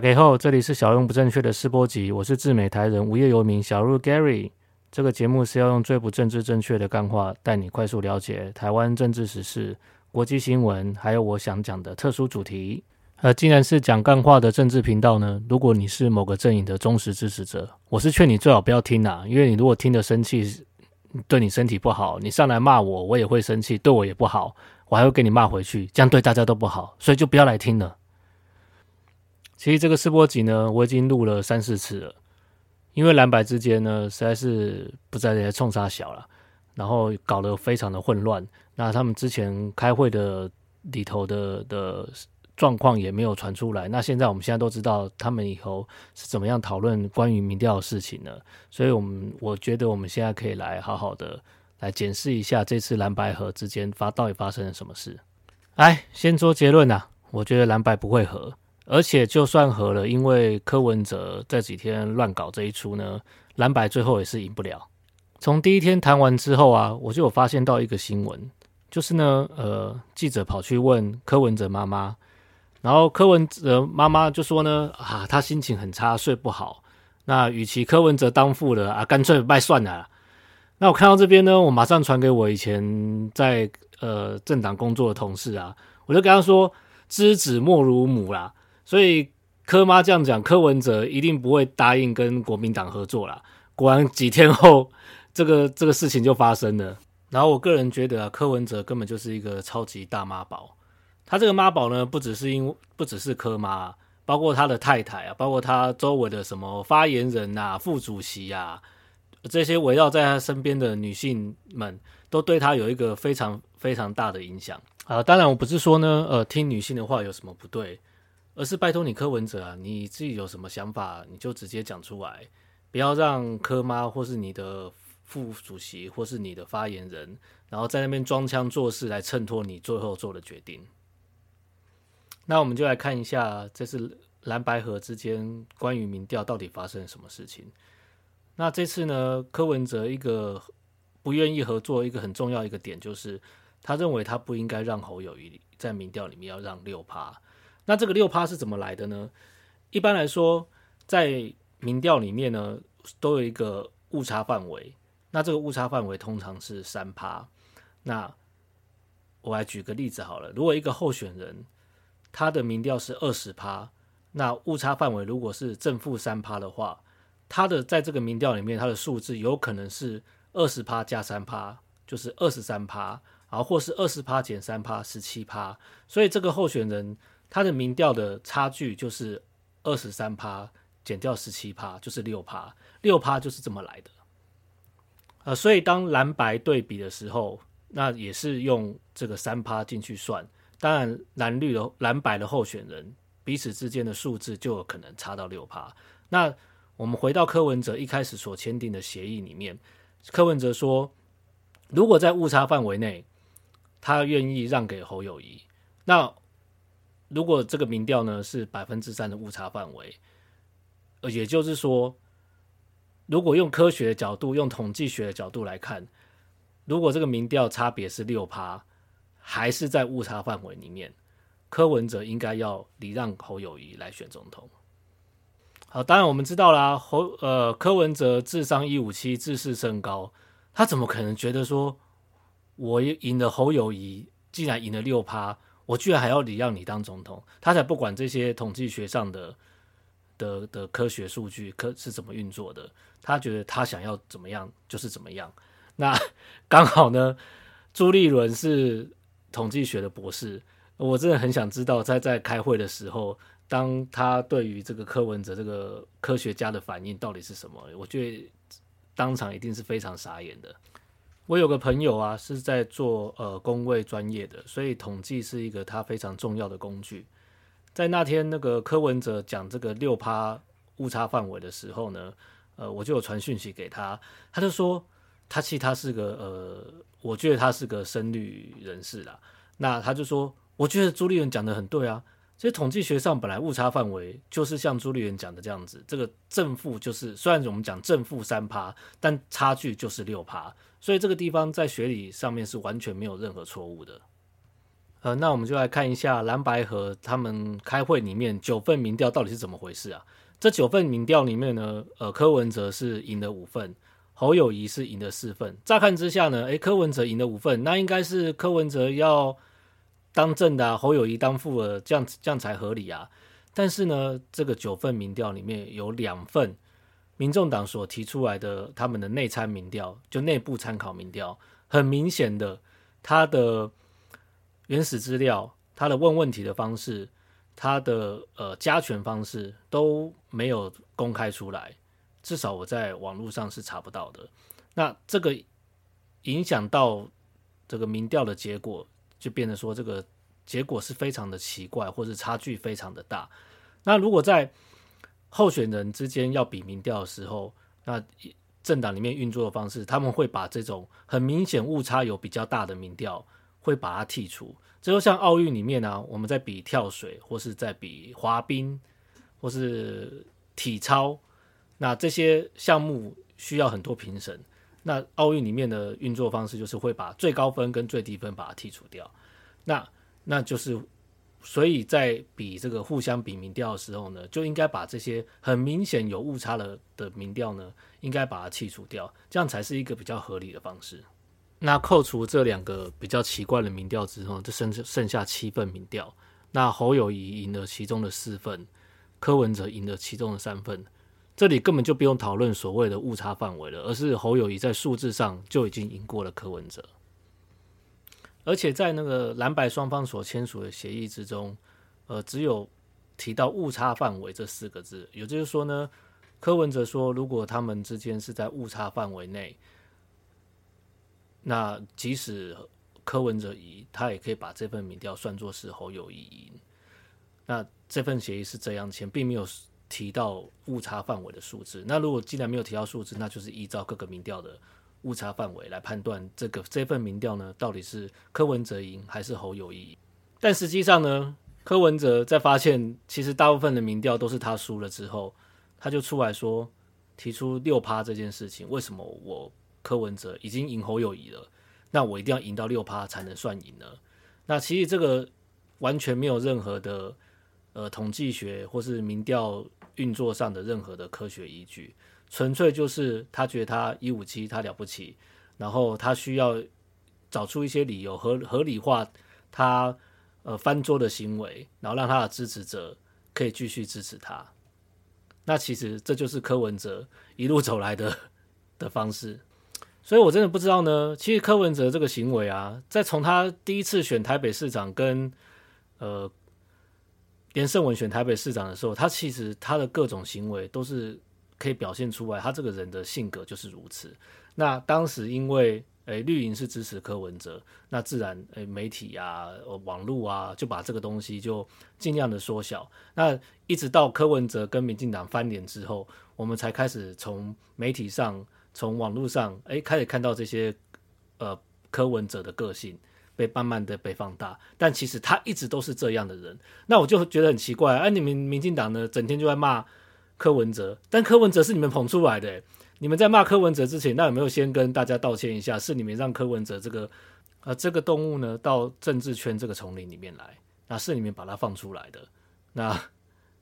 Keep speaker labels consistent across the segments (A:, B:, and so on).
A: 大家好，这里是小用不正确的试播集，我是驻美台人无业游民小鹿 Gary。这个节目是要用最不政治正确的干话，带你快速了解台湾政治时事、国际新闻，还有我想讲的特殊主题。呃，既然是讲干话的政治频道呢，如果你是某个阵营的忠实支持者，我是劝你最好不要听啊，因为你如果听得生气，对你身体不好。你上来骂我，我也会生气，对我也不好，我还会给你骂回去，这样对大家都不好，所以就不要来听了。其实这个试播集呢，我已经录了三四次了，因为蓝白之间呢，实在是不在这些冲杀小了，然后搞得非常的混乱。那他们之前开会的里头的的状况也没有传出来。那现在我们现在都知道他们以后是怎么样讨论关于民调的事情呢？所以，我们我觉得我们现在可以来好好的来检视一下这次蓝白合之间发到底发生了什么事。来，先说结论呐，我觉得蓝白不会合。而且就算合了，因为柯文哲这几天乱搞这一出呢，蓝白最后也是赢不了。从第一天谈完之后啊，我就有发现到一个新闻，就是呢，呃，记者跑去问柯文哲妈妈，然后柯文哲妈妈就说呢，啊，他心情很差，睡不好。那与其柯文哲当副了啊，干脆卖算了。那我看到这边呢，我马上传给我以前在呃政党工作的同事啊，我就跟他说，知子莫如母啦。所以柯妈这样讲，柯文哲一定不会答应跟国民党合作啦。果然几天后，这个这个事情就发生了。然后我个人觉得啊，柯文哲根本就是一个超级大妈宝。他这个妈宝呢，不只是因不只是柯妈，包括他的太太啊，包括他周围的什么发言人啊、副主席啊，这些围绕在他身边的女性们，都对他有一个非常非常大的影响啊。当然，我不是说呢，呃，听女性的话有什么不对。而是拜托你柯文哲啊，你自己有什么想法，你就直接讲出来，不要让柯妈或是你的副主席或是你的发言人，然后在那边装腔作势来衬托你最后做的决定。那我们就来看一下这次蓝白合之间关于民调到底发生了什么事情。那这次呢，柯文哲一个不愿意合作，一个很重要一个点就是，他认为他不应该让侯友谊在民调里面要让六趴。那这个六趴是怎么来的呢？一般来说，在民调里面呢，都有一个误差范围。那这个误差范围通常是三趴。那我来举个例子好了，如果一个候选人他的民调是二十趴，那误差范围如果是正负三趴的话，他的在这个民调里面，他的数字有可能是二十趴加三趴，就是二十三趴，然后或是二十趴减三趴，十七趴。所以这个候选人。他的民调的差距就是二十三趴减掉十七趴，就是六趴，六趴就是这么来的。呃，所以当蓝白对比的时候，那也是用这个三趴进去算。当然，蓝绿的蓝白的候选人彼此之间的数字就有可能差到六趴。那我们回到柯文哲一开始所签订的协议里面，柯文哲说，如果在误差范围内，他愿意让给侯友谊，那。如果这个民调呢是百分之三的误差范围，呃，也就是说，如果用科学的角度、用统计学的角度来看，如果这个民调差别是六趴，还是在误差范围里面，柯文哲应该要礼让侯友谊来选总统。好，当然我们知道啦，侯呃柯文哲智商一五七，自视甚高，他怎么可能觉得说我赢了侯友谊，既然赢了六趴？我居然还要礼让你当总统，他才不管这些统计学上的的的科学数据科是怎么运作的，他觉得他想要怎么样就是怎么样。那 刚好呢，朱立伦是统计学的博士，我真的很想知道在在开会的时候，当他对于这个柯文哲这个科学家的反应到底是什么？我觉得当场一定是非常傻眼的。我有个朋友啊，是在做呃公卫专业的，所以统计是一个他非常重要的工具。在那天那个柯文哲讲这个六趴误差范围的时候呢，呃，我就有传讯息给他，他就说他其实他是个呃，我觉得他是个深绿人士啦。那他就说，我觉得朱立伦讲的很对啊。所以统计学上本来误差范围就是像朱立伦讲的这样子，这个正负就是虽然我们讲正负三趴，但差距就是六趴，所以这个地方在学理上面是完全没有任何错误的。呃，那我们就来看一下蓝白合他们开会里面九份民调到底是怎么回事啊？这九份民调里面呢，呃，柯文哲是赢了五份，侯友宜是赢了四份。乍看之下呢，诶，柯文哲赢了五份，那应该是柯文哲要当正的啊，侯友谊当副的，这样这样才合理啊。但是呢，这个九份民调里面有两份，民众党所提出来的他们的内参民调，就内部参考民调，很明显的，他的。原始资料，他的问问题的方式，他的呃加权方式都没有公开出来，至少我在网络上是查不到的。那这个影响到这个民调的结果，就变得说这个结果是非常的奇怪，或是差距非常的大。那如果在候选人之间要比民调的时候，那政党里面运作的方式，他们会把这种很明显误差有比较大的民调。会把它剔除，这就像奥运里面呢、我们在比跳水，或是在比滑冰，或是体操，那这些项目需要很多评审。那奥运里面的运作方式就是会把最高分跟最低分把它剔除掉。那那就是，所以在比这个互相比民调的时候呢，就应该把这些很明显有误差的的民调呢，应该把它剔除掉，这样才是一个比较合理的方式。那扣除这两个比较奇怪的民调之后，就剩剩下七份民调。那侯友谊赢了其中的四份，柯文哲赢了其中的三份。这里根本就不用讨论所谓的误差范围了，而是侯友宜在数字上就已经赢过了柯文哲。而且在那个蓝白双方所签署的协议之中，呃，只有提到误差范围这四个字。也就是说呢，柯文哲说，如果他们之间是在误差范围内。那即使柯文哲赢，他也可以把这份民调算作是侯友宜赢。那这份协议是这样签，并没有提到误差范围的数字。那如果既然没有提到数字，那就是依照各个民调的误差范围来判断这个这份民调呢，到底是柯文哲赢还是侯友谊。但实际上呢，柯文哲在发现其实大部分的民调都是他输了之后，他就出来说，提出六趴这件事情，为什么我？柯文哲已经赢侯友谊了，那我一定要赢到六趴才能算赢呢？那其实这个完全没有任何的呃统计学或是民调运作上的任何的科学依据，纯粹就是他觉得他一五七他了不起，然后他需要找出一些理由合合理化他呃翻桌的行为，然后让他的支持者可以继续支持他。那其实这就是柯文哲一路走来的的方式。所以，我真的不知道呢。其实柯文哲这个行为啊，在从他第一次选台北市长跟呃连胜文选台北市长的时候，他其实他的各种行为都是可以表现出来，他这个人的性格就是如此。那当时因为诶绿营是支持柯文哲，那自然诶媒体啊、网络啊就把这个东西就尽量的缩小。那一直到柯文哲跟民进党翻脸之后，我们才开始从媒体上。从网络上，诶，开始看到这些，呃，柯文哲的个性被慢慢的被放大，但其实他一直都是这样的人。那我就觉得很奇怪，哎、啊，你们民进党呢，整天就在骂柯文哲，但柯文哲是你们捧出来的，你们在骂柯文哲之前，那有没有先跟大家道歉一下？是你们让柯文哲这个，呃，这个动物呢，到政治圈这个丛林里面来，那是你们把它放出来的，那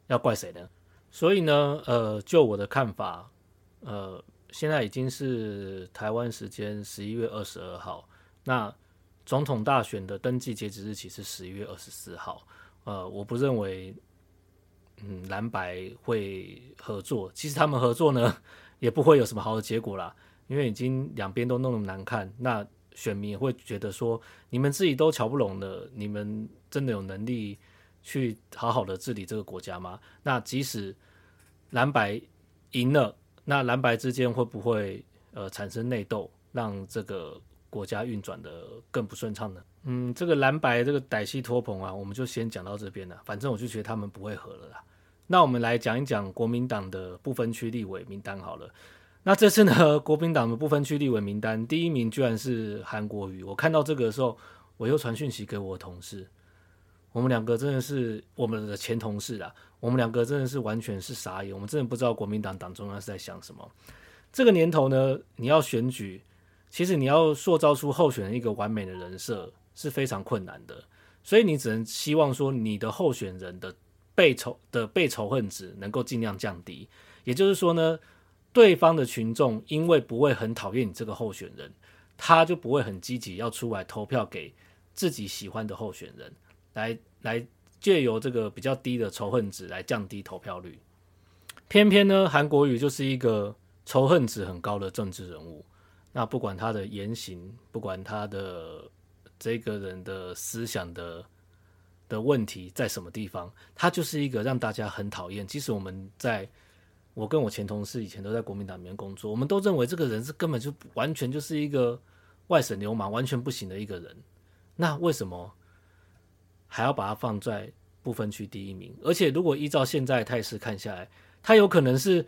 A: 要怪谁呢？所以呢，呃，就我的看法，呃。现在已经是台湾时间十一月二十二号，那总统大选的登记截止日期是十一月二十四号。呃，我不认为，嗯，蓝白会合作。其实他们合作呢，也不会有什么好的结果啦，因为已经两边都弄那么难看，那选民也会觉得说，你们自己都瞧不拢的，你们真的有能力去好好的治理这个国家吗？那即使蓝白赢了。那蓝白之间会不会呃产生内斗，让这个国家运转的更不顺畅呢？嗯，这个蓝白这个歹戏拖棚啊，我们就先讲到这边了。反正我就觉得他们不会合了啦。那我们来讲一讲国民党的不分区立委名单好了。那这次呢，国民党的不分区立委名单第一名居然是韩国瑜。我看到这个的时候，我又传讯息给我的同事。我们两个真的是我们的前同事啊，我们两个真的是完全是傻眼，我们真的不知道国民党党中央是在想什么。这个年头呢，你要选举，其实你要塑造出候选人一个完美的人设是非常困难的。所以你只能希望说你的候选人的被仇的被仇恨值能够尽量降低。也就是说呢，对方的群众因为不会很讨厌你这个候选人，他就不会很积极要出来投票给自己喜欢的候选人，来来借由这个比较低的仇恨值来降低投票率。偏偏呢，韩国瑜就是一个仇恨值很高的政治人物。那不管他的言行，不管他的这个人的思想的的问题在什么地方，他就是一个让大家很讨厌。即使我们在，我跟我前同事以前都在国民党里面工作，我们都认为这个人是根本就完全就是一个外省流氓，完全不行的一个人。那为什么还要把他放在不分区第一名？而且如果依照现在的态势看下来，他有可能是。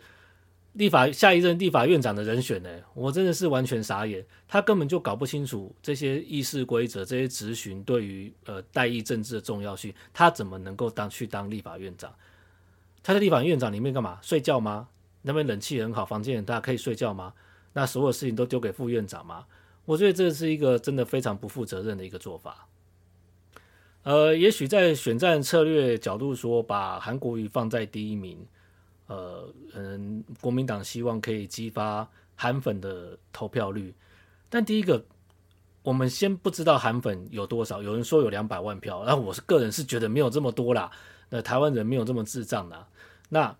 A: 立法下一任立法院长的人选呢？我真的是完全傻眼，他根本就搞不清楚这些议事规则、这些质询对于呃代议政治的重要性，他怎么能够当去当立法院长？他在立法院长里面干嘛？睡觉吗？那边冷气很好，房间很大，可以睡觉吗？那所有事情都丢给副院长吗？我觉得这是一个真的非常不负责任的一个做法。呃，也许在选战策略角度说，把韩国瑜放在第一名。呃，嗯，国民党希望可以激发韩粉的投票率，但第一个，我们先不知道韩粉有多少，有人说有两百万票，那我是个人是觉得没有这么多啦。那台湾人没有这么智障啦。那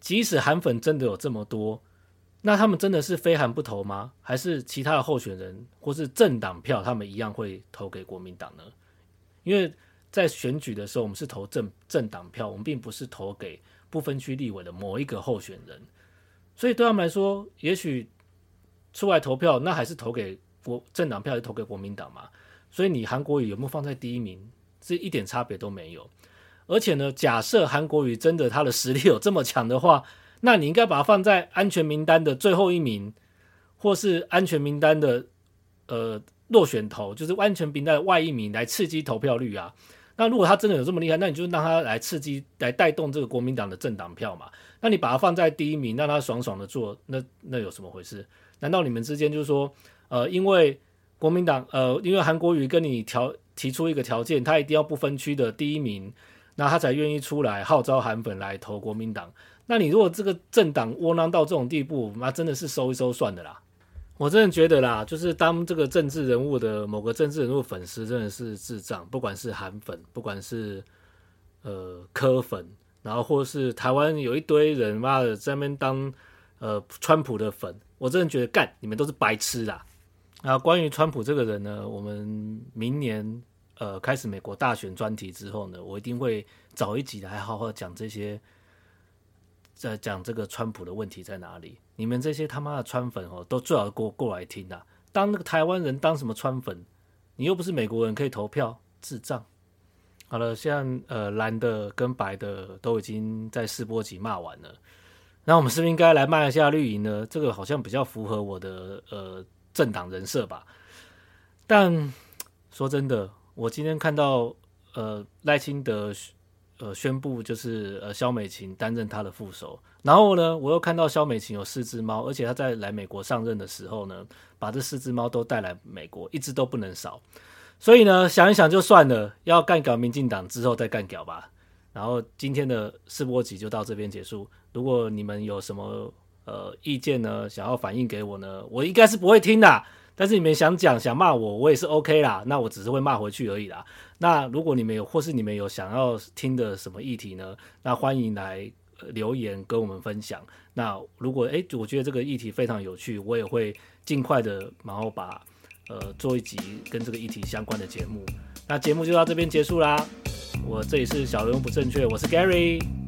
A: 即使韩粉真的有这么多，那他们真的是非韩不投吗？还是其他的候选人或是政党票，他们一样会投给国民党呢？因为在选举的时候，我们是投政政党票，我们并不是投给。不分区立委的某一个候选人，所以对他们来说，也许出来投票，那还是投给国政党票，投给国民党嘛。所以你韩国瑜有没有放在第一名，这一点差别都没有。而且呢，假设韩国瑜真的他的实力有这么强的话，那你应该把它放在安全名单的最后一名，或是安全名单的呃落选头，就是安全名单的外一名来刺激投票率啊。那如果他真的有这么厉害，那你就让他来刺激、来带动这个国民党的政党票嘛。那你把他放在第一名，让他爽爽的做，那那有什么回事？难道你们之间就是说，呃，因为国民党，呃，因为韩国瑜跟你条提出一个条件，他一定要不分区的第一名，那他才愿意出来号召韩粉来投国民党。那你如果这个政党窝囊到这种地步，那真的是收一收算的啦。我真的觉得啦，就是当这个政治人物的某个政治人物粉丝真的是智障，不管是韩粉，不管是呃柯粉，然后或是台湾有一堆人妈的在那边当呃川普的粉，我真的觉得干你们都是白痴啦。啊，关于川普这个人呢，我们明年呃开始美国大选专题之后呢，我一定会找一集来好好讲这些。在讲这个川普的问题在哪里？你们这些他妈的川粉哦，都最好过过来听啊！当那个台湾人当什么川粉？你又不是美国人可以投票，智障！好了，现在呃蓝的跟白的都已经在试播集骂完了，那我们是不是应该来骂一下绿营呢？这个好像比较符合我的呃政党人设吧？但说真的，我今天看到呃赖清德。呃，宣布就是呃，萧美琴担任他的副手。然后呢，我又看到萧美琴有四只猫，而且他在来美国上任的时候呢，把这四只猫都带来美国，一只都不能少。所以呢，想一想就算了，要干掉民进党之后再干掉吧。然后今天的试播集就到这边结束。如果你们有什么呃意见呢，想要反映给我呢，我应该是不会听的。但是你们想讲想骂我，我也是 OK 啦。那我只是会骂回去而已啦。那如果你们有，或是你们有想要听的什么议题呢？那欢迎来留言跟我们分享。那如果哎，我觉得这个议题非常有趣，我也会尽快的，然后把呃做一集跟这个议题相关的节目。那节目就到这边结束啦。我这里是小人物不正确，我是 Gary。